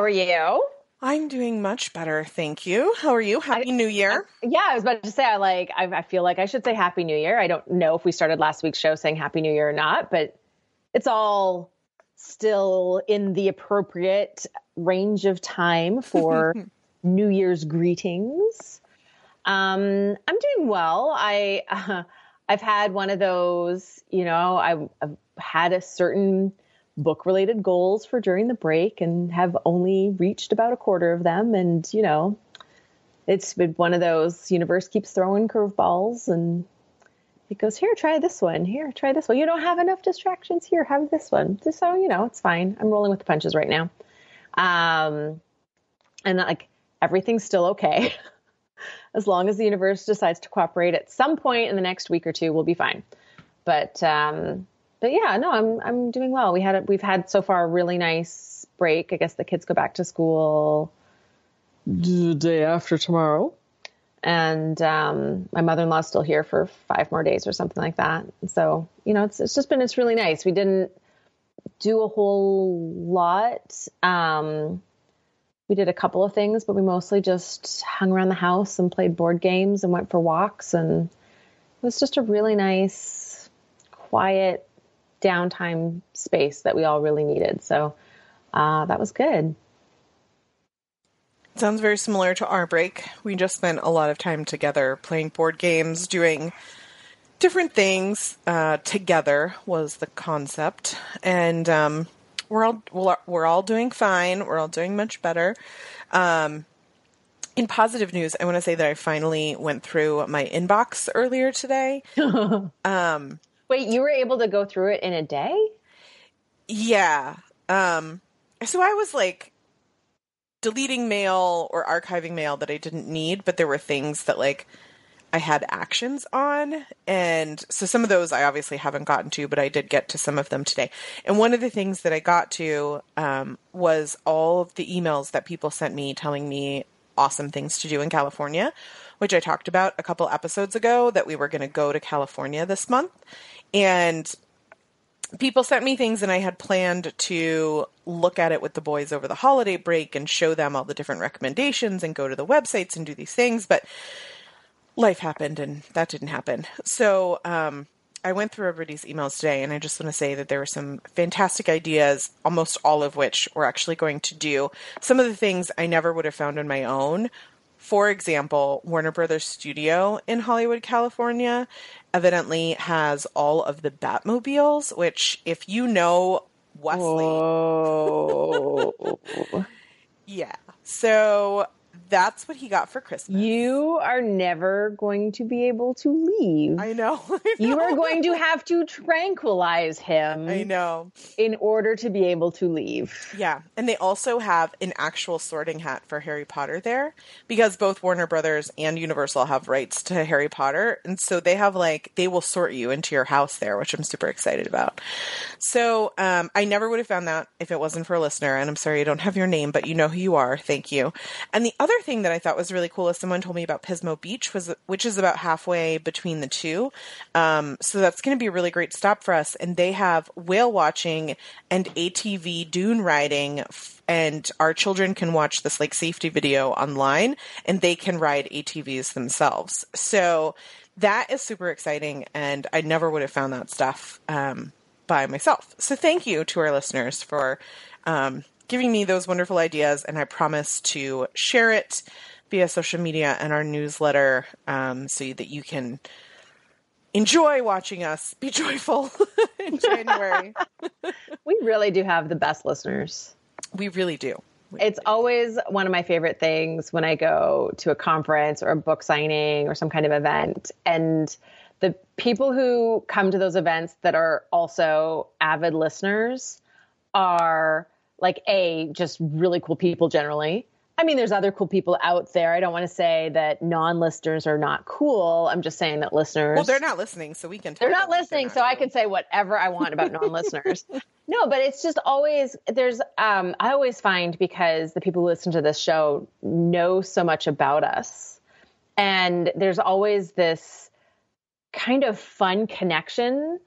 How are you? I'm doing much better, thank you. How are you? Happy I- New Year. Yeah, I was about to say I like I, I feel like I should say Happy New Year. I don't know if we started last week's show saying Happy New Year or not, but it's all still in the appropriate range of time for New Year's greetings. Um, I'm doing well. I uh, I've had one of those, you know, I've had a certain book related goals for during the break and have only reached about a quarter of them. And you know it's been one of those universe keeps throwing curveballs and it goes here try this one. Here try this one. You don't have enough distractions here. Have this one. So you know it's fine. I'm rolling with the punches right now. Um and like everything's still okay. As long as the universe decides to cooperate at some point in the next week or two we'll be fine. But um but yeah no i'm i'm doing well we had a, we've had so far a really nice break i guess the kids go back to school the day after tomorrow. And um, my mother in law's still here for five more days or something like that. So, you know, it's, it's just been, it's really nice. We didn't do a whole lot. Um, we did a couple of things, but we mostly just hung around the house and played board games and went for walks. And it was just a really nice, quiet downtime space that we all really needed. So uh, that was good. Sounds very similar to our break. We just spent a lot of time together playing board games, doing different things uh, together was the concept, and um, we're all we're all doing fine. We're all doing much better. Um, in positive news, I want to say that I finally went through my inbox earlier today. um, Wait, you were able to go through it in a day? yeah. Um, so I was like deleting mail or archiving mail that I didn't need, but there were things that like I had actions on. And so some of those I obviously haven't gotten to, but I did get to some of them today. And one of the things that I got to um, was all of the emails that people sent me telling me awesome things to do in California, which I talked about a couple episodes ago that we were going to go to California this month. And people sent me things and I had planned to look at it with the boys over the holiday break and show them all the different recommendations and go to the websites and do these things, but life happened and that didn't happen. So, um, I went through everybody's emails today and I just want to say that there were some fantastic ideas, almost all of which we're actually going to do. Some of the things I never would have found on my own. For example, Warner Brothers Studio in Hollywood, California evidently has all of the Batmobiles, which if you know Wesley, yeah. So that's what he got for Christmas. you are never going to be able to leave. I know. I You are going to have to tranquilize him I know. in order to be able to leave. Yeah, and they also have an actual sorting hat for Harry Potter there because both Warner Brothers and Universal have rights to Harry Potter, and so they have like they will sort you into your house there, which I'm super excited about. So um, I never would have found that if it wasn't for a listener, and I'm sorry I don't have your name, but you know who you are. Thank you. And the other thing that I thought was really cool is someone told me about Pismo Beach, was which is about halfway between the two. Um, so that's going to be a really great stop for us, and they have whale watching and ATV dune riding f- and our children can watch this like safety video online and they can ride ATVs themselves. So that is super exciting and I never would have found that stuff um, by myself. So thank you to our listeners for um, giving me those wonderful ideas and I promise to share it via social media and our newsletter um, so that you can enjoy watching us be joyful in January. We really do have the best listeners. we really do. it's always one of my favorite things when I go to a conference or a book signing or some kind of event. And the people who come to those events that are also avid listeners are like, A, just really cool people generally. I mean, there's other cool people out there. I don't want to say that non-listeners are not cool. I'm just saying that listeners. Well, they're not listening, so we can. They're not listening, they're not so I can say whatever I want about non-listeners. no, but it's just always there's. Um, I always find because the people who listen to this show know so much about us, and there's always this kind of fun connection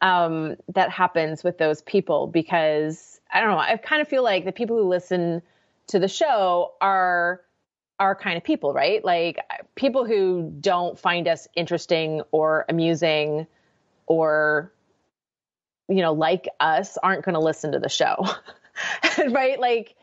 um, that happens with those people because I don't know. I kind of feel like the people who listen to the show are our kind of people, right? Like uh, people who don't find us interesting or amusing or you know like us aren't going to listen to the show. right? Like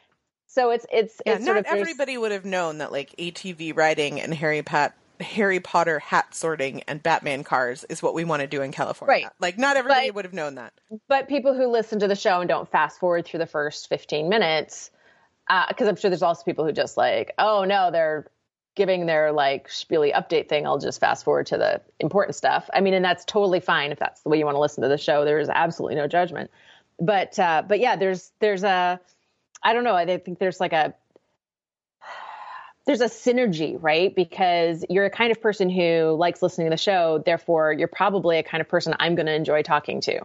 so it's it's, yeah, it's not everybody would have known that like ATV riding and Harry Pat Harry Potter hat sorting and Batman cars is what we want to do in California. Right. Like not everybody but, would have known that. But people who listen to the show and don't fast forward through the first 15 minutes because uh, I'm sure there's also people who just like, oh no, they're giving their like spiely update thing. I'll just fast forward to the important stuff. I mean, and that's totally fine if that's the way you want to listen to the show. There is absolutely no judgment. But uh, but yeah, there's there's a I don't know. I think there's like a there's a synergy, right? Because you're a kind of person who likes listening to the show. Therefore, you're probably a kind of person I'm going to enjoy talking to.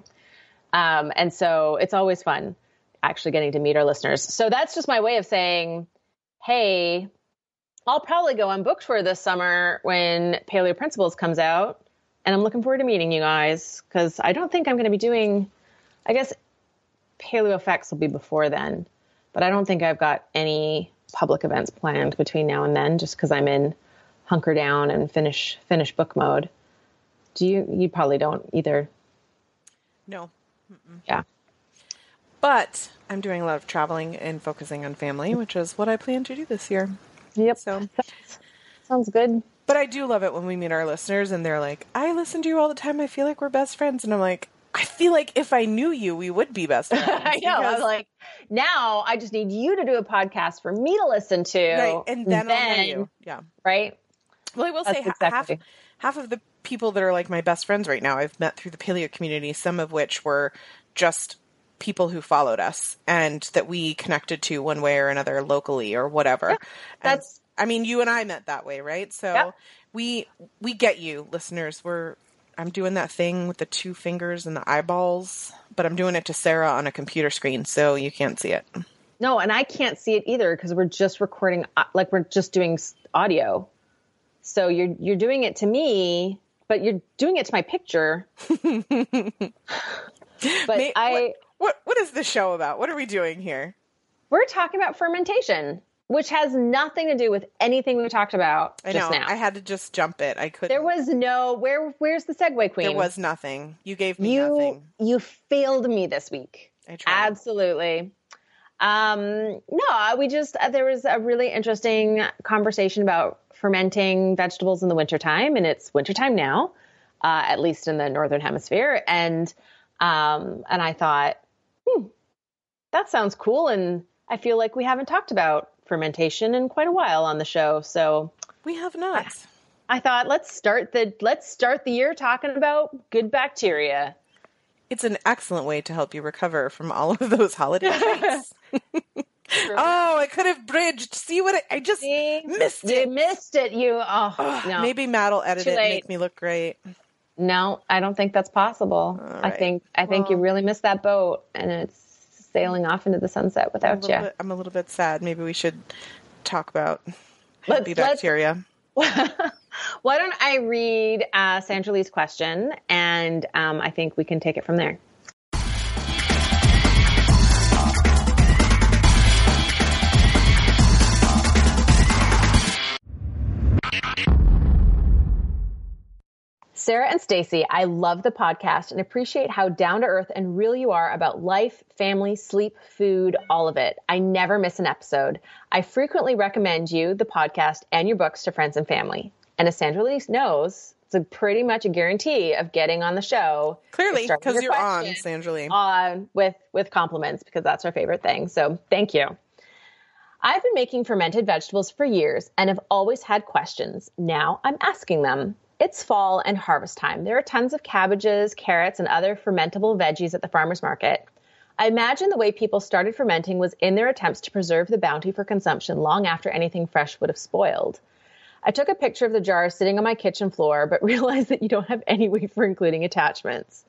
Um, and so it's always fun actually getting to meet our listeners. So that's just my way of saying, hey, I'll probably go on book tour this summer when Paleo Principles comes out. And I'm looking forward to meeting you guys because I don't think I'm going to be doing, I guess Paleo Effects will be before then, but I don't think I've got any public events planned between now and then just because I'm in hunker down and finish finish book mode. Do you? You probably don't either. No. Mm-mm. Yeah. But I'm doing a lot of traveling and focusing on family, which is what I plan to do this year. Yep. So sounds good. But I do love it when we meet our listeners and they're like, I listen to you all the time. I feel like we're best friends. And I'm like, I feel like if I knew you, we would be best friends. I know. I was like, now I just need you to do a podcast for me to listen to. Right. And then, then I'll know you. Yeah. Right. Well, I will That's say exactly. half, half of the people that are like my best friends right now, I've met through the paleo community, some of which were just people who followed us and that we connected to one way or another locally or whatever. Yeah, that's and, I mean you and I met that way, right? So yeah. we we get you, listeners. We're I'm doing that thing with the two fingers and the eyeballs, but I'm doing it to Sarah on a computer screen so you can't see it. No, and I can't see it either because we're just recording uh, like we're just doing audio. So you're you're doing it to me, but you're doing it to my picture. but May, I what, what what is the show about? What are we doing here? We're talking about fermentation, which has nothing to do with anything we talked about I know. Now. I had to just jump it. I could. There was no where. Where's the segue queen? There was nothing. You gave me you, nothing. You failed me this week. I tried. Absolutely. Um, no, we just uh, there was a really interesting conversation about fermenting vegetables in the wintertime, and it's wintertime now, uh, at least in the northern hemisphere. And um, and I thought, hmm, that sounds cool. And I feel like we haven't talked about fermentation in quite a while on the show. So we have not. I, I thought let's start the let's start the year talking about good bacteria. It's an excellent way to help you recover from all of those holiday treats. oh, I could have bridged. See what I, I just See? missed it. You missed it. You oh, oh no. maybe Matt will edit Too it, late. make me look great. No, I don't think that's possible. Right. I think I think well, you really missed that boat, and it's sailing off into the sunset without you. Bit, I'm a little bit sad. Maybe we should talk about happy bacteria. Why don't I read uh, Sandra Lee's question, and um, I think we can take it from there. Sarah and Stacy, I love the podcast and appreciate how down to earth and real you are about life, family, sleep, food, all of it. I never miss an episode. I frequently recommend you, the podcast, and your books to friends and family. And as Sandra Lee knows, it's a pretty much a guarantee of getting on the show. Clearly, because you're on, Sandra Lee. On with with compliments because that's our favorite thing. So thank you. I've been making fermented vegetables for years and have always had questions. Now I'm asking them. It's fall and harvest time. There are tons of cabbages, carrots, and other fermentable veggies at the farmer's market. I imagine the way people started fermenting was in their attempts to preserve the bounty for consumption long after anything fresh would have spoiled. I took a picture of the jars sitting on my kitchen floor, but realized that you don't have any way for including attachments.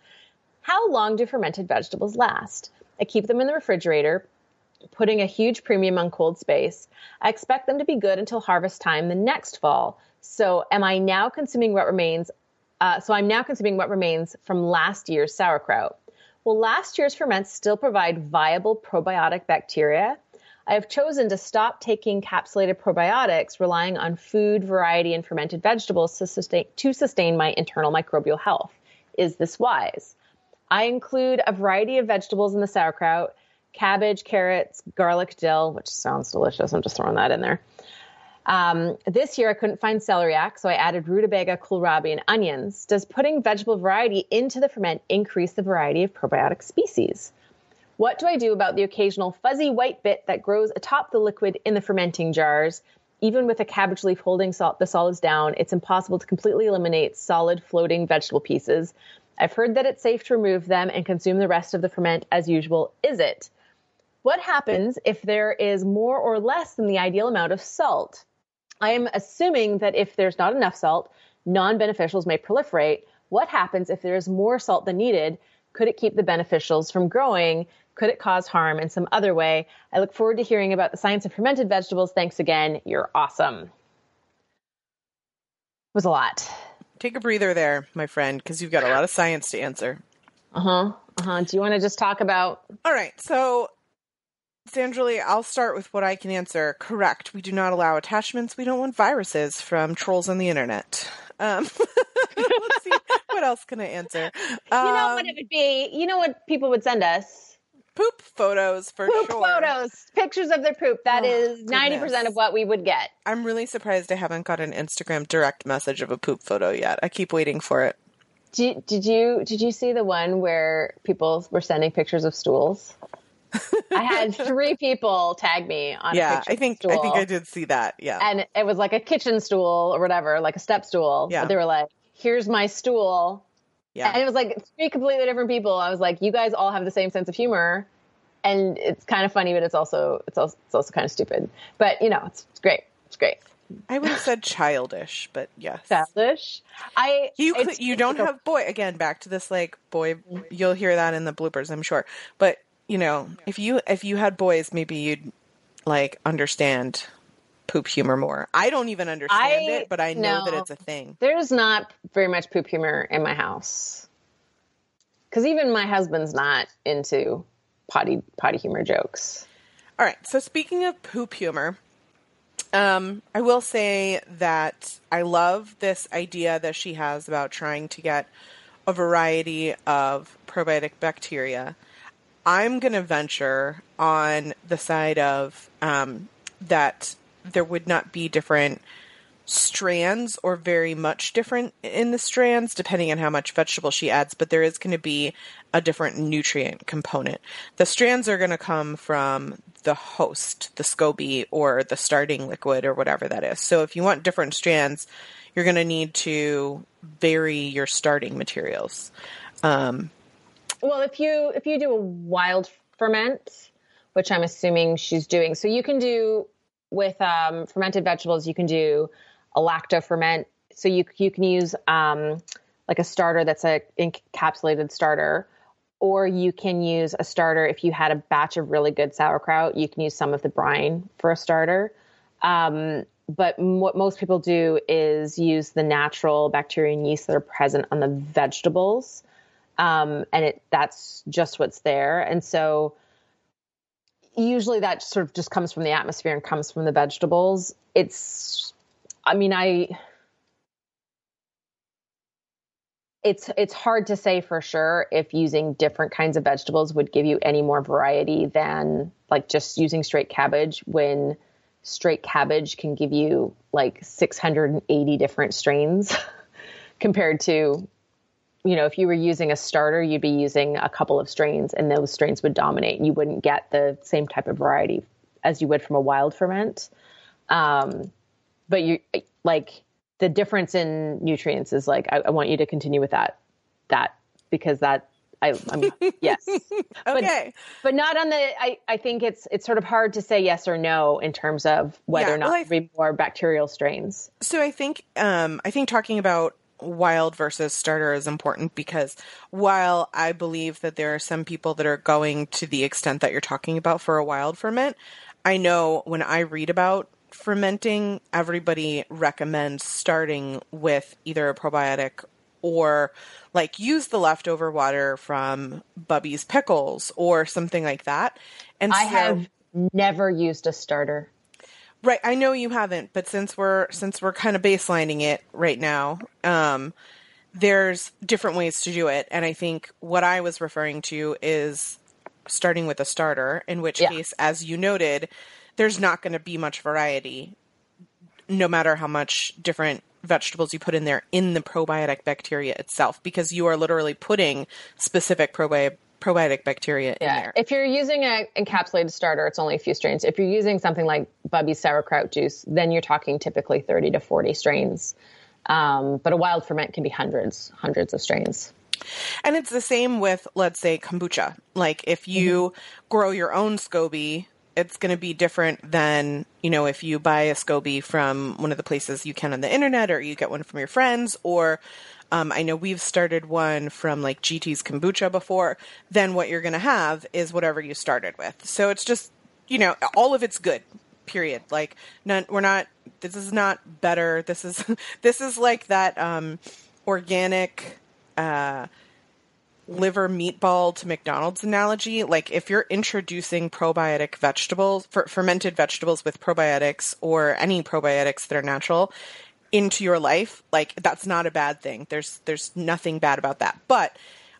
How long do fermented vegetables last? I keep them in the refrigerator, putting a huge premium on cold space. I expect them to be good until harvest time the next fall. So, am I now consuming what remains? Uh, so, I'm now consuming what remains from last year's sauerkraut. Well, last year's ferments still provide viable probiotic bacteria? I have chosen to stop taking capsulated probiotics, relying on food, variety, and fermented vegetables to sustain, to sustain my internal microbial health. Is this wise? I include a variety of vegetables in the sauerkraut cabbage, carrots, garlic, dill, which sounds delicious. I'm just throwing that in there. Um, this year I couldn't find celeriac, so I added rutabaga, kohlrabi, and onions. Does putting vegetable variety into the ferment increase the variety of probiotic species? What do I do about the occasional fuzzy white bit that grows atop the liquid in the fermenting jars? Even with a cabbage leaf holding salt, the solids down, it's impossible to completely eliminate solid floating vegetable pieces. I've heard that it's safe to remove them and consume the rest of the ferment as usual. Is it? What happens if there is more or less than the ideal amount of salt? I am assuming that if there's not enough salt, non beneficials may proliferate. What happens if there is more salt than needed? Could it keep the beneficials from growing? Could it cause harm in some other way? I look forward to hearing about the science of fermented vegetables. Thanks again. You're awesome. It was a lot. Take a breather there, my friend, because you've got a lot of science to answer. Uh huh. Uh huh. Do you want to just talk about? All right. So Sandra Lee, I'll start with what I can answer. Correct. We do not allow attachments. We don't want viruses from trolls on the internet. Um, let's see. What else can I answer? Um, you know what it would be? You know what people would send us? Poop photos for poop sure. photos, pictures of their poop. That oh, is ninety percent of what we would get. I'm really surprised I haven't got an Instagram direct message of a poop photo yet. I keep waiting for it. Did, did you did you see the one where people were sending pictures of stools? I had three people tag me on. Yeah, I think I think I did see that. Yeah, and it was like a kitchen stool or whatever, like a step stool. Yeah, but they were like, "Here's my stool." Yeah, and it was like three completely different people. I was like, "You guys all have the same sense of humor." And it's kind of funny, but it's also it's also, it's also kind of stupid. But you know, it's, it's great. It's great. I would have said childish, but yes, childish. I you you don't have boy again. Back to this like boy. Mm-hmm. You'll hear that in the bloopers, I'm sure. But you know, if you if you had boys, maybe you'd like understand poop humor more. I don't even understand I, it, but I know no, that it's a thing. There's not very much poop humor in my house. Cuz even my husband's not into potty potty humor jokes. All right. So speaking of poop humor, um, I will say that I love this idea that she has about trying to get a variety of probiotic bacteria I'm going to venture on the side of um, that there would not be different strands or very much different in the strands depending on how much vegetable she adds but there is going to be a different nutrient component. The strands are going to come from the host the scoby or the starting liquid or whatever that is. So if you want different strands you're going to need to vary your starting materials. Um, well, if you if you do a wild ferment, which I'm assuming she's doing, so you can do with um, fermented vegetables, you can do a lacto ferment. So you you can use um, like a starter that's a encapsulated starter, or you can use a starter if you had a batch of really good sauerkraut. You can use some of the brine for a starter. Um, but what most people do is use the natural bacteria and yeast that are present on the vegetables um, and it that's just what's there. And so usually that sort of just comes from the atmosphere and comes from the vegetables. It's, I mean, I. It's it's hard to say for sure if using different kinds of vegetables would give you any more variety than like just using straight cabbage when straight cabbage can give you like 680 different strains compared to you know, if you were using a starter, you'd be using a couple of strains and those strains would dominate. You wouldn't get the same type of variety as you would from a wild ferment. Um, but you like the difference in nutrients is like I, I want you to continue with that that because that I, I'm yes. okay. But, but not on the. I, I think it's it's sort of hard to say yes or no in terms of whether Yeah, or not well, I- more bacterial strains. So I think um, I think talking about wild versus starter is important because while I believe that there are some people that are going to the extent that you're talking about for a wild ferment, I know when I read about fermenting, everybody recommends starting with either a probiotic or like use the leftover water from Bubby's pickles or something like that. And I so- have never used a starter. Right, I know you haven't, but since we're since we're kind of baselining it right now, um, there's different ways to do it, and I think what I was referring to is starting with a starter. In which Yeah. case, as you noted, there's not going to be much variety, no matter how much different vegetables you put in there in the probiotic bacteria itself, because you are literally putting specific probi- probiotic bacteria in Yeah. there. If you're using an encapsulated starter, it's only a few strains. If you're using something like Bubby's sauerkraut juice, then you're talking typically 30 to 40 strains. Um, but a wild ferment can be hundreds, hundreds of strains. And it's the same with, let's say, kombucha. Like, if you grow your own SCOBY, it's going to be different than, you know, if you buy a SCOBY from one of the places you can on the internet or you get one from your friends or. Um, I know we've started one from like GT's kombucha before. Then what you're going to have is whatever you started with. So it's just, you know, all of it's good. Period. Like, none. We're not. This is not better. This is. This is like that um, organic liver meatball to McDonald's analogy, like if you're introducing probiotic vegetables, fer- fermented vegetables with probiotics or any probiotics that are natural into your life, like that's not a bad thing. There's there's nothing bad about that. But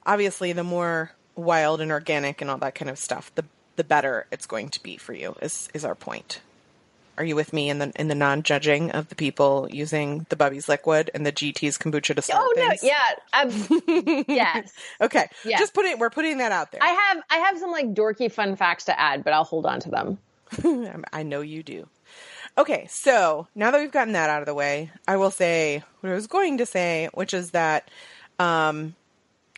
obviously the more wild and organic and all that kind of stuff, the the better it's going to be for you is is our point. Are you with me in the in the non judging of the people using the Bubby's liquid and the GT's kombucha to start Oh no, things? yeah, um, yes. Okay. Yeah. Just put it we're putting that out there. I have I have some like dorky fun facts to add, but I'll hold on to them. I know you do. Okay, so now that we've gotten that out of the way, I will say what I was going to say, which is that um,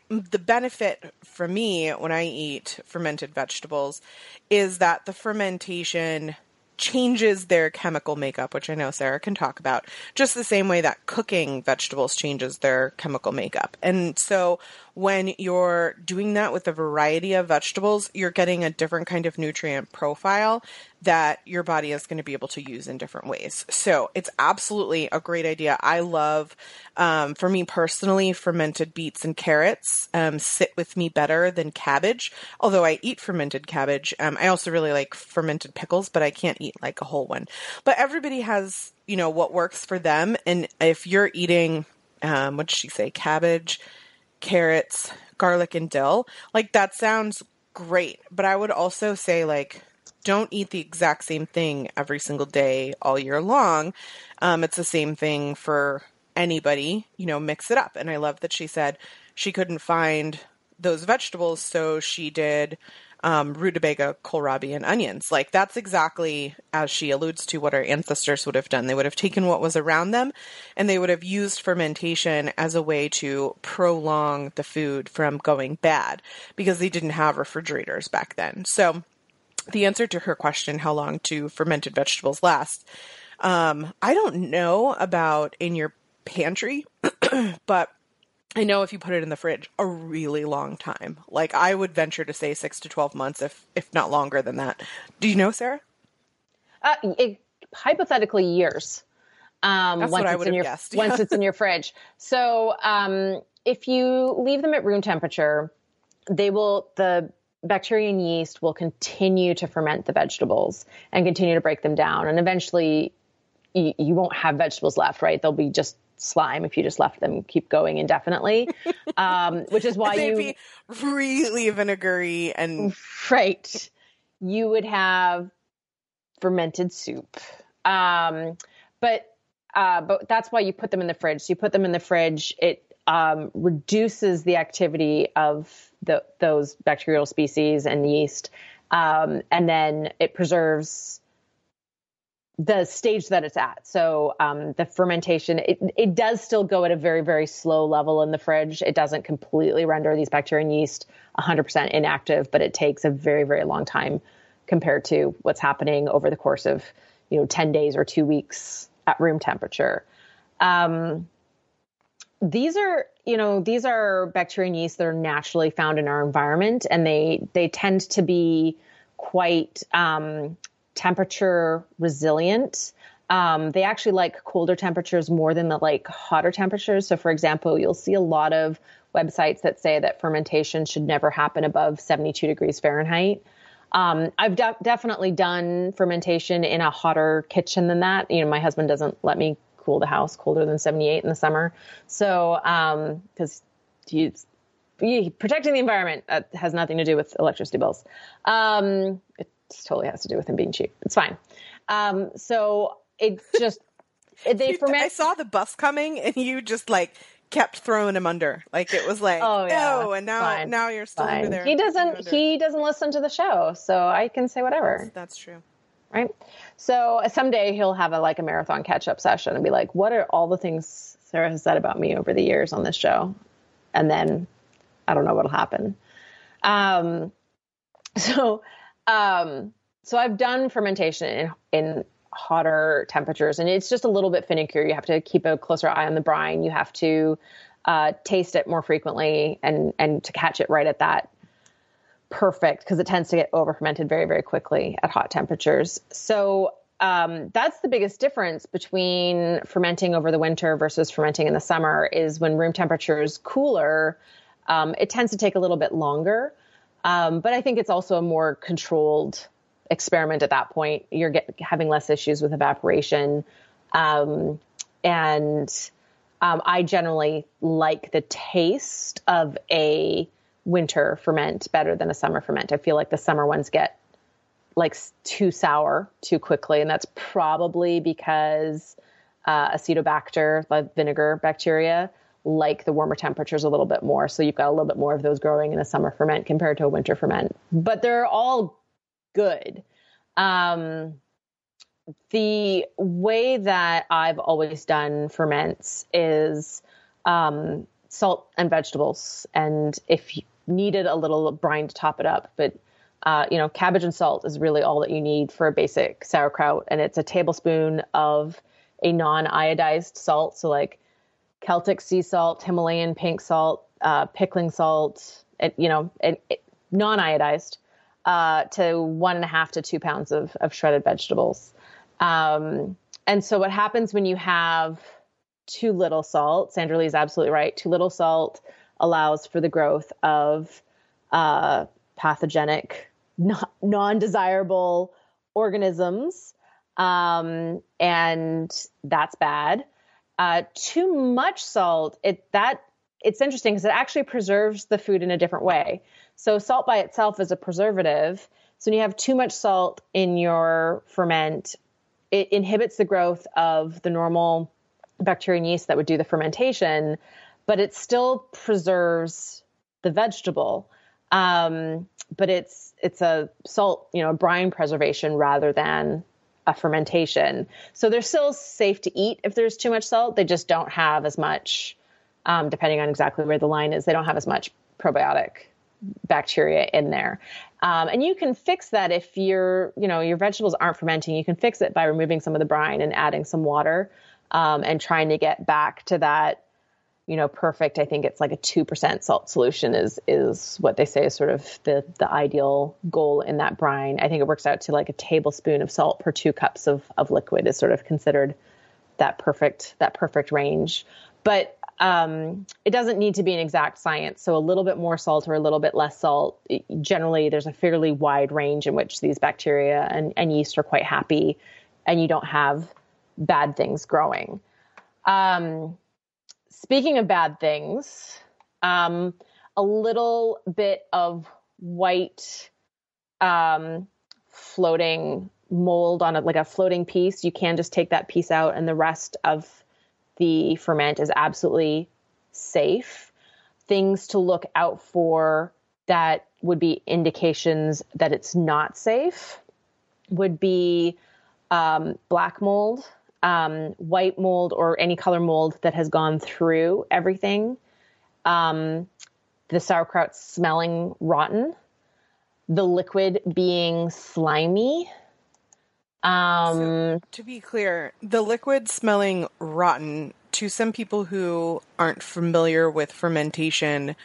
the benefit for me when I eat fermented vegetables is that the fermentation changes their chemical makeup, which I know Sarah can talk about, just the same way that cooking vegetables changes their chemical makeup. And so when you're doing that with a variety of vegetables, you're getting a different kind of nutrient profile that your body is going to be able to use in different ways. So it's absolutely a great idea. I love, um, for me personally, fermented beets and carrots um, sit with me better than cabbage. Although I eat fermented cabbage, um, I also really like fermented pickles, but I can't eat like a whole one. But everybody has, you know, what works for them. And if you're eating, um, what did she say, cabbage, carrots, garlic, and dill, like that sounds great. But I would also say, like, don't eat the exact same thing every single day all year long. Um, it's the same thing for anybody, you know, mix it up. And I love that she said she couldn't find those vegetables, so she did um, rutabaga, kohlrabi, and onions. Like that's exactly as she alludes to what our ancestors would have done. They would have taken what was around them, and they would have used fermentation as a way to prolong the food from going bad because they didn't have refrigerators back then. So the answer to her question, how long do fermented vegetables last? Um, I don't know about in your pantry, but I know if you put it in the fridge a really long time. Like I would venture to say six to twelve months, if if not longer than that. Do you know, Sarah? Uh, it, hypothetically, years. Um, That's once what I it's would in have your, guessed, Once it's in your fridge. So um, if you leave them at room temperature, they will the bacteria and yeast will continue to ferment the vegetables and continue to break them down, and eventually you, you won't have vegetables left. Right? They'll be just slime if you just left them keep going indefinitely. um, which is why you be really vinegary and Right. You would have fermented soup. Um, but uh, but that's why you put them in the fridge. So you put them in the fridge. It um, reduces the activity of the, those bacterial species and yeast, Um, and then it preserves the stage that it's at. So um, the fermentation, it, it does still go at a very, very slow level in the fridge. It doesn't completely render these bacteria and yeast 100% inactive, but it takes a very, very long time compared to what's happening over the course of, you know, 10 days or two weeks at room temperature. Um, these are, you know, these are bacteria and yeast that are naturally found in our environment, and they they tend to be quite um, temperature resilient. Um, they actually like colder temperatures more than the like hotter temperatures. So, for example, you'll see a lot of websites that say that fermentation should never happen above 72 degrees Fahrenheit. Um, I've de- definitely done fermentation in a hotter kitchen than that. You know, my husband doesn't let me cool the house colder than 78 in the summer. So, because um, protecting the environment that has nothing to do with electricity bills. Um, it totally has to do with him being cheap. It's fine. Um, so it just they ferment. I saw the bus coming, and you just like kept throwing him under. Like it was like, oh, yeah. no, and now Fine. now you're still Fine. under there. He doesn't he doesn't listen to the show, so I can say whatever. That's, that's true. Right. So someday he'll have a like a marathon catch up session and be like, "What are all the things Sarah has said about me over the years on this show?" And then I don't know what'll happen. Um, so um, so I've done fermentation in in hotter temperatures and it's just a little bit finikier. You have to keep a closer eye on the brine. You have to uh, taste it more frequently and and to catch it right at that perfect because it tends to get over fermented very very quickly at hot temperatures. So um, that's the biggest difference between fermenting over the winter versus fermenting in the summer is when room temperature is cooler, um, it tends to take a little bit longer. Um, but I think it's also a more controlled experiment at that point. You're get, having less issues with evaporation. Um, and um, I generally like the taste of a winter ferment better than a summer ferment. I feel like the summer ones get like too sour too quickly, and that's probably because uh, acetobacter, vinegar bacteria, like the warmer temperatures a little bit more. So you've got a little bit more of those growing in a summer ferment compared to a winter ferment. But they're all good. Um, the way that I've always done ferments is um, salt and vegetables, and if you needed a little brine to top it up, but uh, you know, cabbage and salt is really all that you need for a basic sauerkraut, and it's a tablespoon of a non-iodized salt, so like Celtic sea salt, Himalayan pink salt, uh, pickling salt, you know, it, non-iodized, uh, to one and a half to two pounds of, of shredded vegetables. Um, and so what happens when you have too little salt, Sandra Lee is absolutely right. Too little salt allows for the growth of uh, pathogenic, non desirable organisms. Um, and that's bad. Uh, too much salt, it that it's interesting because it actually preserves the food in a different way. So salt by itself is a preservative. So when you have too much salt in your ferment, it inhibits the growth of the normal bacteria and yeast that would do the fermentation, but it still preserves the vegetable. Um, but it's it's a salt, you know, brine preservation rather than a fermentation. So they're still safe to eat if there's too much salt. They just don't have as much, um, depending on exactly where the line is. They don't have as much probiotic bacteria in there. Um, and you can fix that if your, you know, your vegetables aren't fermenting. You can fix it by removing some of the brine and adding some water um, and trying to get back to that, you know, perfect. I think it's like a two percent salt solution is is what they say is sort of the the ideal goal in that brine. I think it works out to like a tablespoon of salt per two cups of of liquid is sort of considered that perfect that perfect range. But um, it doesn't need to be an exact science. So a little bit more salt or a little bit less salt. Generally, there's a fairly wide range in which these bacteria and, and yeast are quite happy, and you don't have bad things growing. Um, speaking of bad things, um, a little bit of white um, floating mold on a, like a floating piece. You can just take that piece out, and the rest of the ferment is absolutely safe. Things to look out for that would be indications that it's not safe would be um, black mold, um, white mold, or any color mold that has gone through everything. Um, the sauerkraut smelling rotten, the liquid being slimy. Um, so, to be clear, the liquid smelling rotten to some people who aren't familiar with fermentation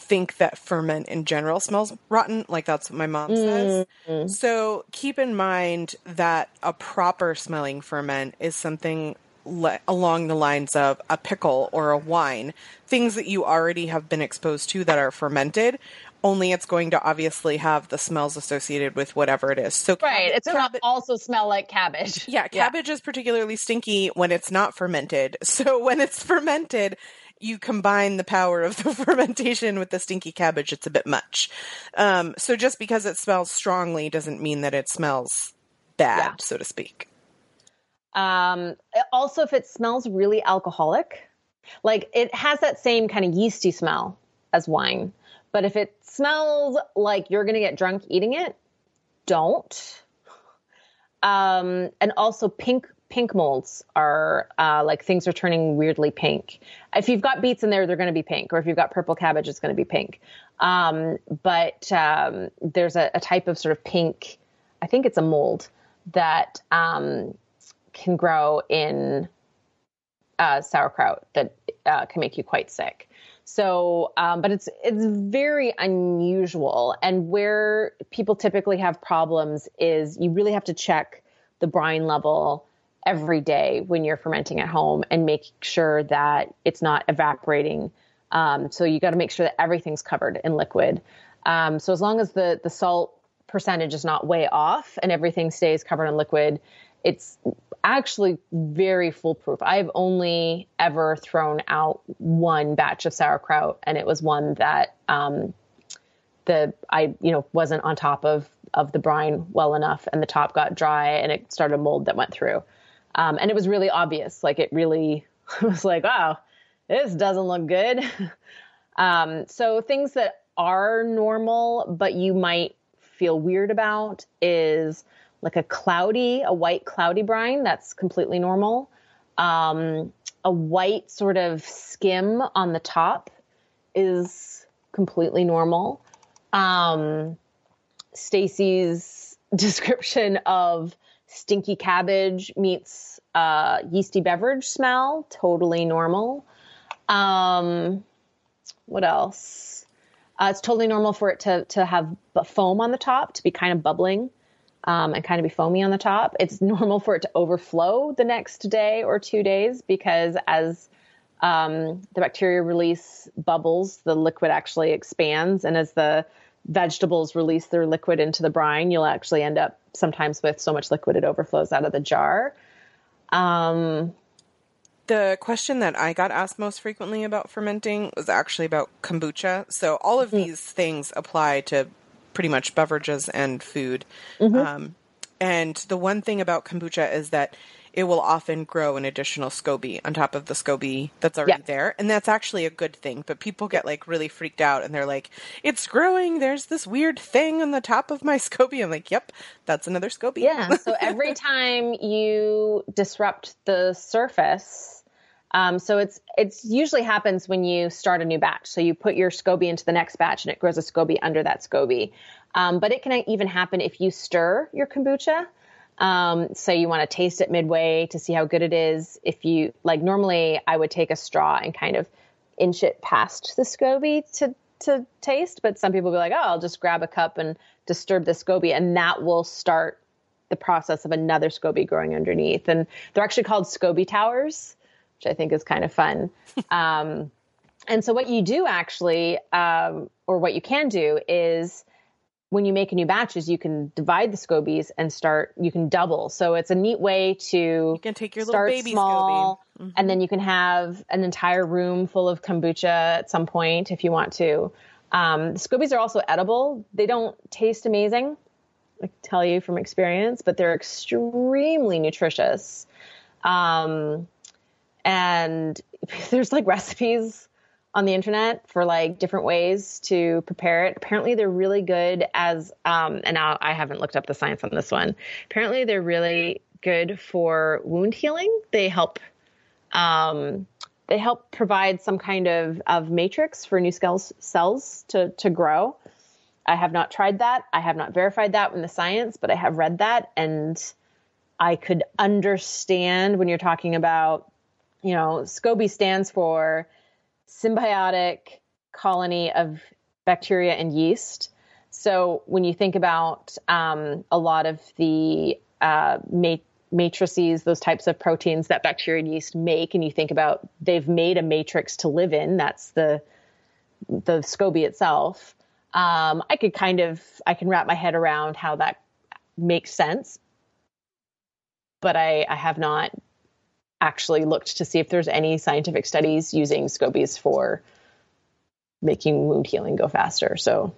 think that ferment in general smells rotten like that's what my mom says mm-hmm. so keep in mind that a proper smelling ferment is something le- along the lines of a pickle or a wine things that you already have been exposed to that are fermented only it's going to obviously have the smells associated with whatever it is. So right, it's to also smell like cabbage. Yeah, cabbage yeah. is particularly stinky when it's not fermented. So when it's fermented, you combine the power of the fermentation with the stinky cabbage, it's a bit much. Um, so just because it smells strongly doesn't mean that it smells bad, yeah. so to speak. Um, also, if it smells really alcoholic, like it has that same kind of yeasty smell as wine. But if it smells like you're going to get drunk eating it, don't. Um, and also pink pink molds are uh, like things are turning weirdly pink. If you've got beets in there, they're going to be pink, or if you've got purple cabbage, it's going to be pink. Um, but um, there's a, a, type of sort of pink, I think it's a mold that um, can grow in uh, sauerkraut that uh, can make you quite sick. So, um, but it's it's very unusual, and where people typically have problems is you really have to check the brine level every day when you're fermenting at home and make sure that it's not evaporating. Um, so you got to make sure that everything's covered in liquid. Um, so as long as the the salt percentage is not way off and everything stays covered in liquid, it's actually very foolproof. I've only ever thrown out one batch of sauerkraut, and it was one that um, the I you know wasn't on top of of the brine well enough, and the top got dry, and it started a mold that went through, um, and it was really obvious. Like it really was like, wow, this doesn't look good. um, so things that are normal, but you might feel weird about is like a cloudy, a white cloudy brine. That's completely normal. Um, a white sort of skim on the top is completely normal. Um, Stacy's description of stinky cabbage meets uh, yeasty beverage smell, totally normal. Um, what else? Uh, it's totally normal for it to to have foam on the top, to be kind of bubbling um, and kind of be foamy on the top. It's normal for it to overflow the next day or two days because as um, the bacteria release bubbles, the liquid actually expands. And as the vegetables release their liquid into the brine, you'll actually end up sometimes with so much liquid it overflows out of the jar. Um, the question that I got asked most frequently about fermenting was actually about kombucha. So all of mm-hmm. these things apply to pretty much beverages and food. Mm-hmm. Um, and the one thing about kombucha is that it will often grow an additional SCOBY on top of the SCOBY that's already yeah. there. And that's actually a good thing. But people get like really freaked out and they're like, it's growing. There's this weird thing on the top of my SCOBY. I'm like, yep, that's another SCOBY. Yeah. so every time you disrupt the surface, um, so it's it's usually happens when you start a new batch. So you put your SCOBY into the next batch, and it grows a SCOBY under that SCOBY. Um, but it can even happen if you stir your kombucha. Um, so you want to taste it midway to see how good it is. If you like, normally I would take a straw and kind of inch it past the SCOBY to to taste. But some people will be like, oh, I'll just grab a cup and disturb the SCOBY, and that will start the process of another SCOBY growing underneath. And they're actually called SCOBY towers which I think is kind of fun. um, and so, what you do actually, um, or what you can do, is when you make a new batches, you can divide the scobies and start. You can double. So it's a neat way to you can take your start little baby small, mm-hmm. and then you can have an entire room full of kombucha at some point if you want to. Um, the scobies are also edible. They don't taste amazing, I can tell you from experience, but they're extremely nutritious. Um, and there's like recipes on the internet for like different ways to prepare it. Apparently, they're really good as, um, and now I haven't looked up the science on this one. Apparently, they're really good for wound healing. They help, um, they help provide some kind of, of matrix for new cells, cells to, to grow. I have not tried that. I have not verified that in the science, but I have read that and I could understand when you're talking about, you know, SCOBY stands for symbiotic colony of bacteria and yeast. So when you think about um, a lot of the uh, mat- matrices, those types of proteins that bacteria and yeast make, and you think about they've made a matrix to live in, that's the the SCOBY itself. Um, I could kind of I can wrap my head around how that makes sense, but I, I have not actually looked to see if there's any scientific studies using scobies for making wound healing go faster. So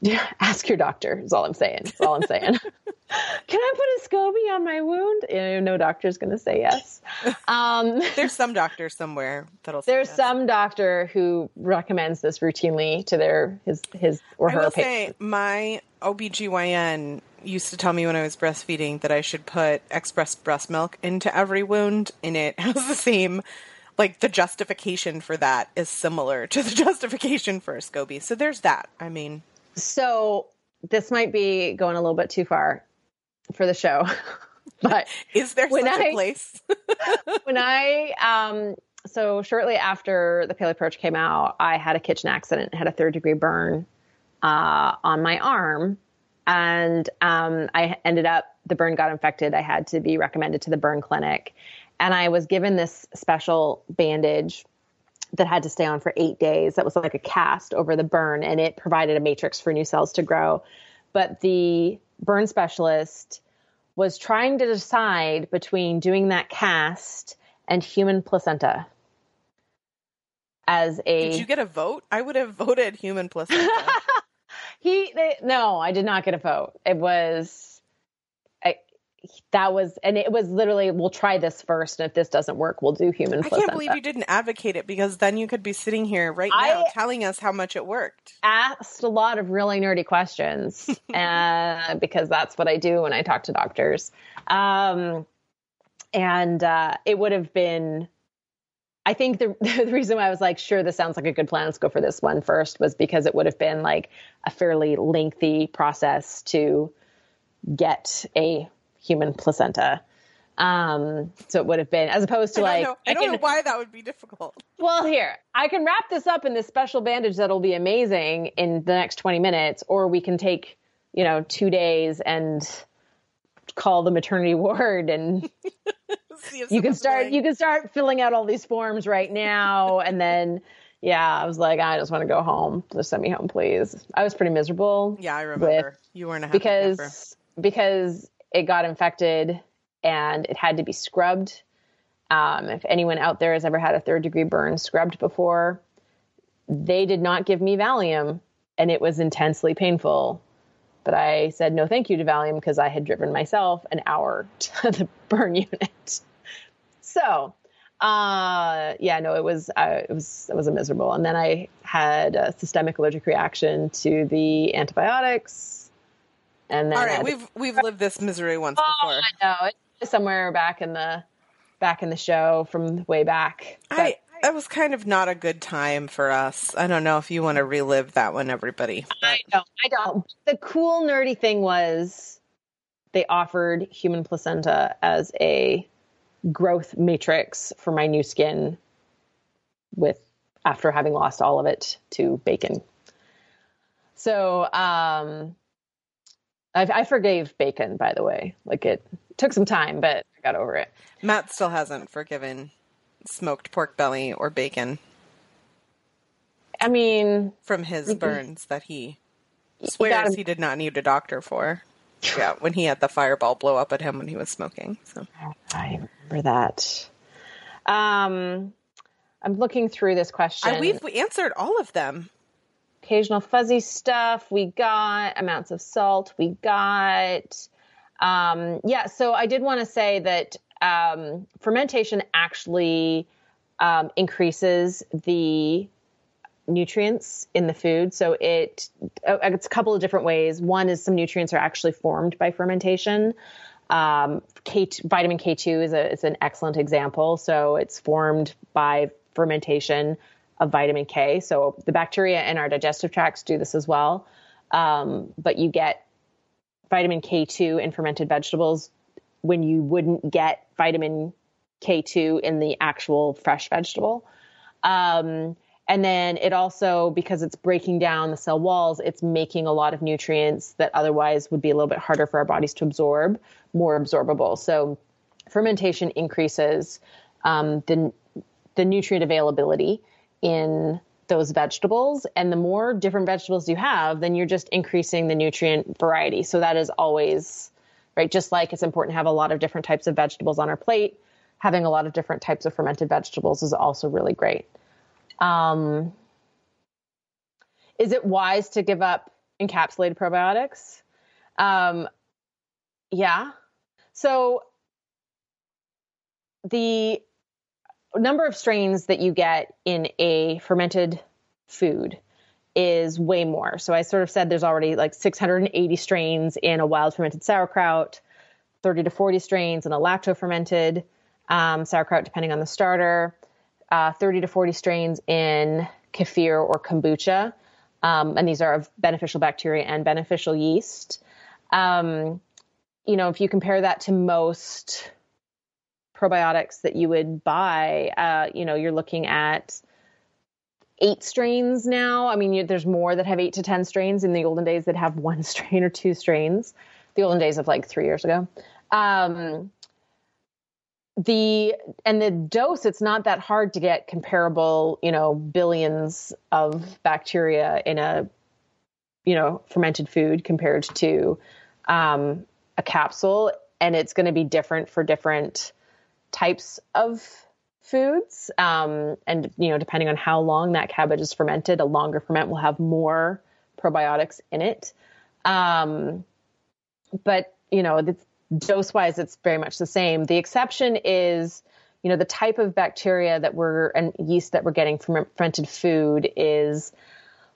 yeah, ask your doctor is all I'm saying. That's all I'm saying. Can I put a SCOBY on my wound? No doctor's going to say yes. Um, there's some doctor somewhere that'll. There's yes. some doctor who recommends this routinely to their his his or I her. Say my OBGYN used to tell me when I was breastfeeding that I should put express breast milk into every wound, and it has the same, like the justification for that is similar to the justification for a SCOBY. So there's that. I mean, so this might be going a little bit too far for the show, but is there such I, a place? when I um, so shortly after the Paleo Approach came out, I had a kitchen accident, had a third degree burn uh, on my arm and um, I ended up the burn got infected. I had to be recommended to the burn clinic, and I was given this special bandage that had to stay on for eight days. That was like a cast over the burn, and it provided a matrix for new cells to grow. But the burn specialist was trying to decide between doing that cast and human placenta as a. Did you get a vote? I would have voted human placenta. he they, no, I did not get a vote. It was that was and it was literally we'll try this first and if this doesn't work we'll do human placenta. I can't believe you didn't advocate it because then you could be sitting here right now I telling us how much it worked. Asked a lot of really nerdy questions uh, because that's what I do when I talk to doctors. Um, and uh, it would have been I think the, the reason why I was like, sure, this sounds like a good plan. Let's go for this one first was because it would have been like a fairly lengthy process to get a human placenta. Um, so it would have been as opposed to I like know. I, I don't can, know why that would be difficult. Well, here I can wrap this up in this special bandage that'll be amazing in the next twenty minutes, or we can take you know two days and call the maternity ward and you can start you can start filling out all these forms right now and then yeah i was like i just want to go home just send me home please i was pretty miserable yeah i remember you weren't a happy because camper. because it got infected and it had to be scrubbed um, if anyone out there has ever had a third degree burn scrubbed before they did not give me valium and it was intensely painful but I said no thank you to Valium because I had driven myself an hour to the burn unit. So, uh, yeah, no, it was uh, it was it was a miserable. And then I had a systemic allergic reaction to the antibiotics. And then all right, we've we've lived this misery once before. oh, before. No, it's somewhere back in the back in the show from way back. But, I it was kind of not a good time for us. I don't know if you want to relive that one, everybody. But. I don't. I don't. The cool nerdy thing was they offered human placenta as a growth matrix for my new skin with after having lost all of it to bacon. So um, I, I forgave bacon, by the way. Like it took some time, but I got over it. Matt still hasn't forgiven smoked pork belly or bacon. I mean, from his burns that he swears gotta, he did not need a doctor for. Yeah, when he had the fireball blow up at him when he was smoking. So I remember that. Um, I'm looking through this question. I, we've we answered all of them. Occasional fuzzy stuff we got. Amounts of salt we got. Um, yeah, so I did want to say that um, fermentation actually um, increases the nutrients in the food. So it uh, it's a couple of different ways. One is some nutrients are actually formed by fermentation. Um, K, vitamin K2 is, a, is an excellent example. So it's formed by fermentation of vitamin K. So the bacteria in our digestive tracts do this as well. Um, but you get vitamin K2 in fermented vegetables when you wouldn't get vitamin K2 in the actual fresh vegetable. Um, and then it also, because it's breaking down the cell walls, it's making a lot of nutrients that otherwise would be a little bit harder for our bodies to absorb, more absorbable. So fermentation increases um, the, the nutrient availability in those vegetables. And the more different vegetables you have, then you're just increasing the nutrient variety. So that is always, right? Just like it's important to have a lot of different types of vegetables on our plate, having a lot of different types of fermented vegetables is also really great. Um, is it wise to give up encapsulated probiotics? Um, yeah. So the number of strains that you get in a fermented food is way more. So I sort of said there's already like 680 strains in a wild fermented sauerkraut, 30 to 40 strains in a lacto fermented um, sauerkraut, depending on the starter uh, 30 to 40 strains in kefir or kombucha. Um, and these are of beneficial bacteria and beneficial yeast. Um, you know, if you compare that to most probiotics that you would buy, uh, you know, you're looking at eight strains now. I mean, you, there's more that have eight to 10 strains in the olden days that have one strain or two strains, the olden days of like three years ago. Um, the and the dose it's not that hard to get comparable you know billions of bacteria in a you know fermented food compared to um, a capsule and it's going to be different for different types of foods um, and you know depending on how long that cabbage is fermented a longer ferment will have more probiotics in it um, but you know dose wise, it's very much the same. The exception is, you know, the type of bacteria that we're and yeast that we're getting from fermented food is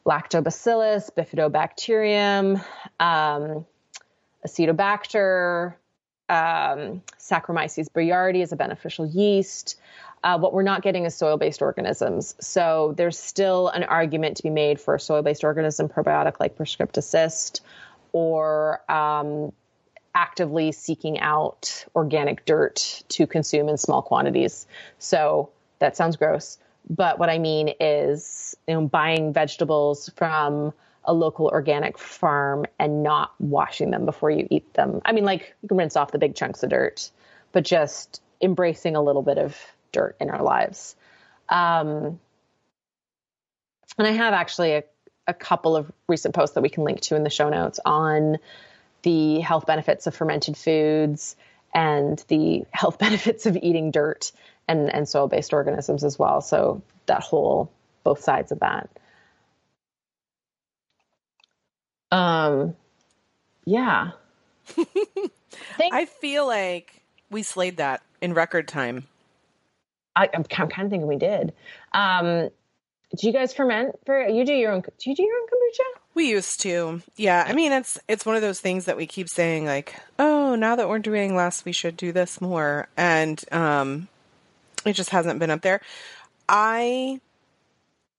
lactobacillus, bifidobacterium, um, acetobacter, um, Saccharomyces boulardii is a beneficial yeast. Uh, what we're not getting is soil-based organisms. So there's still an argument to be made for a soil-based organism probiotic like Prescript-Assist or um, actively seeking out organic dirt to consume in small quantities. So that sounds gross. But what I mean is, you know, buying vegetables from a local organic farm and not washing them before you eat them. I mean, like you can rinse off the big chunks of dirt, but just embracing a little bit of dirt in our lives. Um, and I have actually a, a couple of recent posts that we can link to in the show notes on the health benefits of fermented foods and the health benefits of eating dirt and, and soil based organisms as well. So that whole, both sides of that. Um, yeah. I feel like we slayed that in record time. I, am kind of thinking we did. Um, do you guys ferment for you do your own do you do your own kombucha we used to yeah i mean it's it's one of those things that we keep saying like oh now that we're doing less we should do this more and um it just hasn't been up there i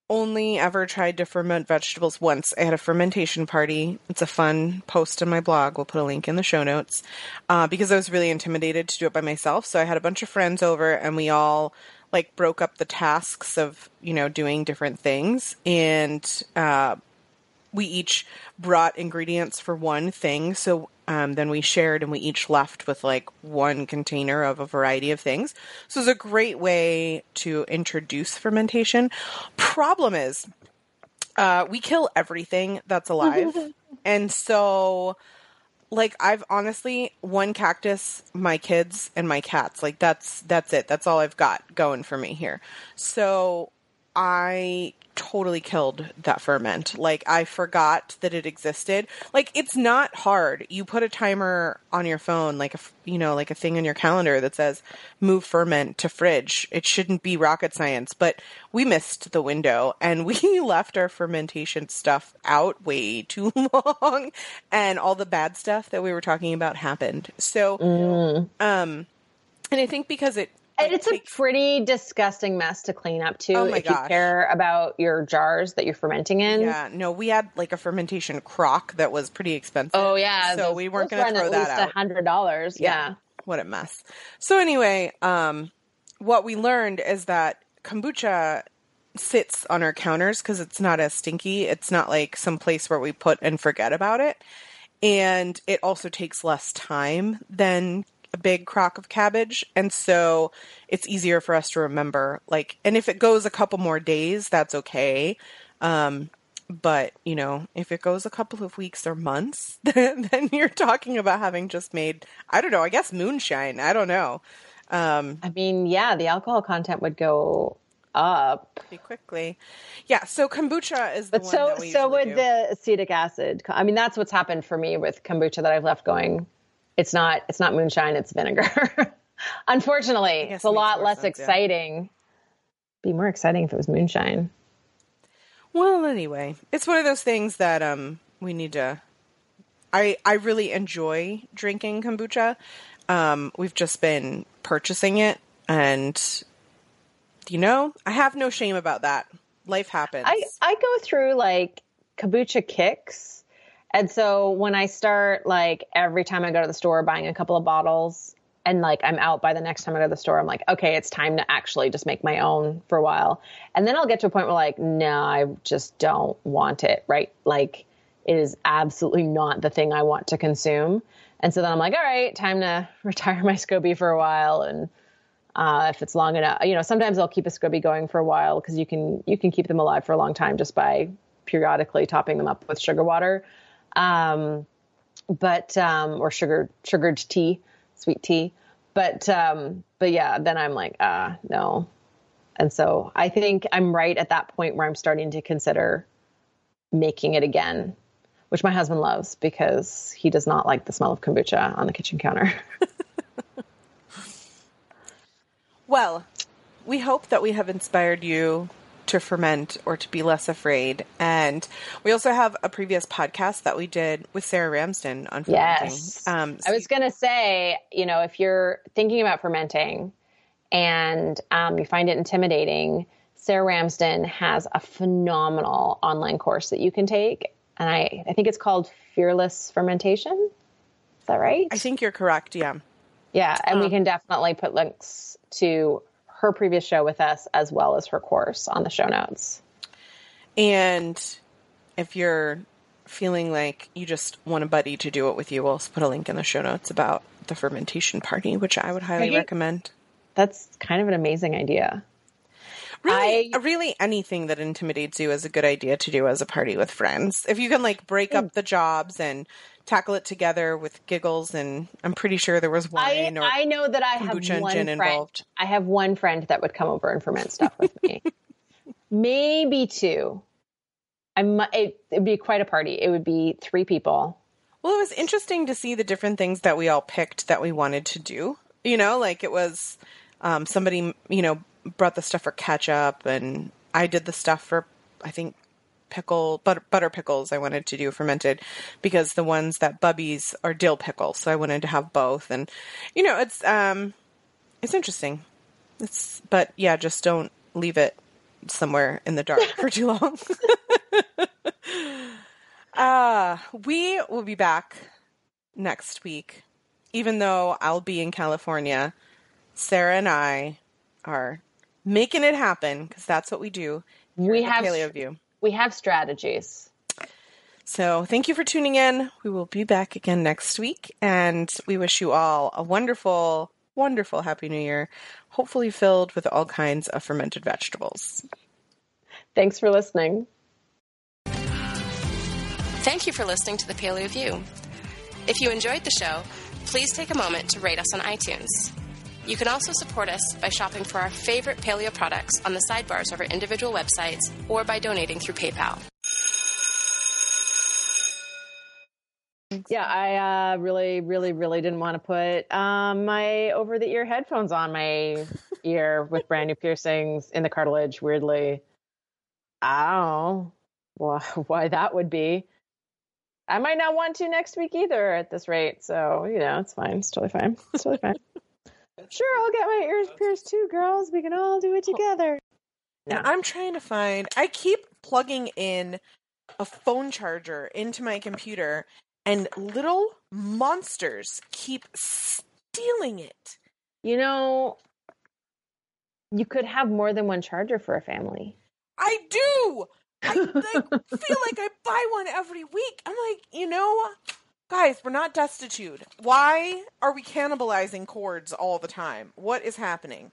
only ever tried to ferment vegetables once. I had a fermentation party. It's a fun post on my blog. We'll put a link in the show notes. Uh, because i was really intimidated to do it by myself. So i had a bunch of friends over and we all like broke up the tasks of you know doing different things. And uh, we each brought ingredients for one thing so um, then we shared and we each left with like one container of a variety of things so it's a great way to introduce fermentation problem is uh, we kill everything that's alive and so like I've honestly one cactus, my kids and my cats. Like that's that's it. That's all I've got going for me here. So I totally killed that ferment. Like I forgot that it existed. Like it's not hard. You put a timer on your phone, like a you know, like a thing in your calendar that says move ferment to fridge. It shouldn't be rocket science, but we missed the window and we left our fermentation stuff out way too long, and all the bad stuff that we were talking about happened. So, um, and I think because it And it it's a pretty disgusting mess to clean up too. Oh my if you gosh. care about your jars that you're fermenting in. Yeah, no, we had like a fermentation crock that was pretty expensive. Oh yeah, so those- we weren't going to throw at that least out. hundred dollars. Yeah. What a mess. So anyway, um, what we learned is that kombucha sits on our counters because it's not as stinky. It's not like some place where we put and forget about it, and it also takes less time than a big crock of cabbage, and so it's easier for us to remember. Like, and if it goes a couple more days, that's okay. Um, but you know, if it goes a couple of weeks or months, then, then you're talking about having just made I don't know, I guess moonshine. I don't know. Um, I mean, yeah, the alcohol content would go up. pretty quickly. Yeah, so kombucha is the But one so that we so would do. the acetic acid. I mean, that's what's happened for me with kombucha that I've left going. It's not it's not moonshine, it's vinegar. Unfortunately, it's a lot less sense, yeah. exciting. Be more exciting if it was moonshine. Well, anyway, it's one of those things that um we need to. I I really enjoy drinking kombucha. Um, we've just been purchasing it, and you know, I have no shame about that. Life happens. I, I go through like kombucha kicks. And so when I start like every time I go to the store buying a couple of bottles and like I'm out by the next time I go to the store, I'm like, okay, it's time to actually just make my own for a while. And then I'll get to a point where like, no, I just don't want it, right? Like it is absolutely not the thing I want to consume. And so then I'm like, all right, time to retire my SCOBY for a while and uh, if it's long enough. You know, sometimes I'll keep a SCOBY going for a while because you can you can keep them alive for a long time just by periodically topping them up with sugar water, um, but um, or sugar sugared tea, sweet tea. But um, but yeah, then I'm like, ah, no. And so I think I'm right at that point where I'm starting to consider making it again, which my husband loves because he does not like the smell of kombucha on the kitchen counter. Well, we hope that we have inspired you to ferment or to be less afraid. And we also have a previous podcast that we did with Sarah Ramsden on fermenting. Yes. Um, so I was going to say, you know, if you're thinking about fermenting and um, you find it intimidating, Sarah Ramsden has a phenomenal online course that you can take. And I, I think it's called Fearless Fermentation. Is that right? I think you're correct. Yeah. Yeah. And we Um, can definitely put links to her previous show with us as well as her course on the show notes. And if you're feeling like you just want a buddy to do it with you, we'll also put a link in the show notes about the fermentation party, which I would highly Right. recommend. That's kind of an amazing idea. Really, I- really anything that intimidates you is a good idea to do as a party with friends. If you can like break up the jobs and tackle it together with giggles, and I'm pretty sure there was I, wine or I know that I have one friend. involved. I have one friend that would come over and ferment stuff with me. Maybe two. I might. It, it'd be quite a party. It would be three people. Well, it was interesting to see the different things that we all picked that we wanted to do. You know, like it was um, somebody, you know, brought the stuff for ketchup, and I did the stuff for, I think, pickle butter, butter pickles. I wanted to do fermented because the ones that Bubbies are dill pickles, so I wanted to have both. And you know, it's um, it's interesting. It's but yeah, just don't leave it somewhere in the dark for too long. Uh, we will be back next week. Even though I'll be in California, Sarah and I are making it happen because that's what we do. We have Paleo View. we have strategies. So thank you for tuning in. We will be back again next week, and we wish you all a wonderful, wonderful Happy New Year, hopefully filled with all kinds of fermented vegetables. Thanks for listening. Thank you for listening to the Paleo View. If you enjoyed the show, please take a moment to rate us on iTunes. You can also support us by shopping for our favorite paleo products on the sidebars of our individual websites or by donating through PayPal. Yeah, I uh, really, really, really didn't want to put um, my over the ear headphones on my ear with brand new piercings in the cartilage. Weirdly, I don't know why, why that would be. I might not want to next week either at this rate. So, you know, it's fine. It's totally fine. It's totally fine. Sure, I'll get my ears pierced too, girls. We can all do it oh. together. Now I'm trying to find. I keep plugging in a phone charger into my computer, and little monsters keep stealing it. You know, you could have more than one charger for a family. I do. I like, feel like I buy one every week. I'm like, you know, guys, we're not destitute. Why are we cannibalizing cords all the time? What is happening?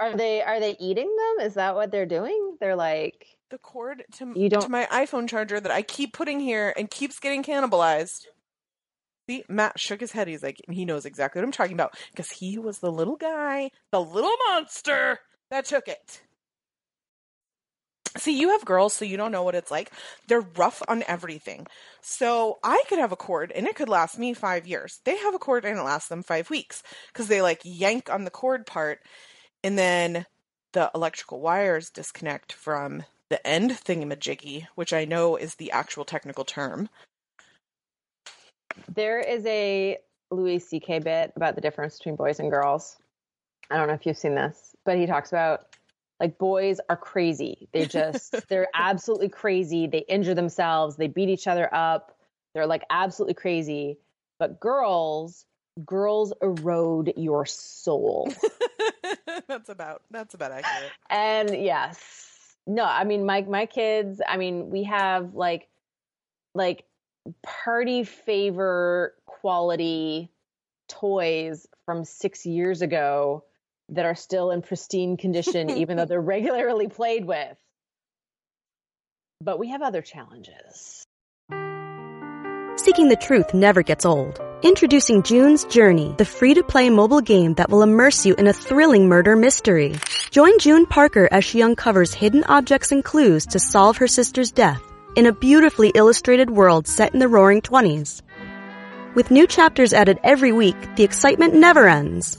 Are they are they eating them? Is that what they're doing? They're like The cord to, You don't- to my iPhone charger that I keep putting here and keeps getting cannibalized. See, Matt shook his head. He's like, he knows exactly what I'm talking about because he was the little guy, the little monster that took it. See, you have girls, so you don't know what it's like. They're rough on everything. So I could have a cord and it could last me five years. They have a cord and it lasts them five weeks because they like yank on the cord part and then the electrical wires disconnect from the end thingamajiggy, which I know is the actual technical term. there is a Louis C.K. bit about the difference between boys and girls. I don't know if you've seen this, but he talks about like boys are crazy. They just they're absolutely crazy. They injure themselves, they beat each other up. They're like absolutely crazy. But girls, girls erode your soul. that's about that's about accurate. And yes, no, I mean my my kids. I mean we have like like party favor quality toys from six years ago that are still in pristine condition, even though they're regularly played with. But we have other challenges. Seeking the truth never gets old. Introducing June's Journey, the free to play mobile game that will immerse you in a thrilling murder mystery. Join June Parker as she uncovers hidden objects and clues to solve her sister's death in a beautifully illustrated world set in the roaring 20s. With new chapters added every week, the excitement never ends.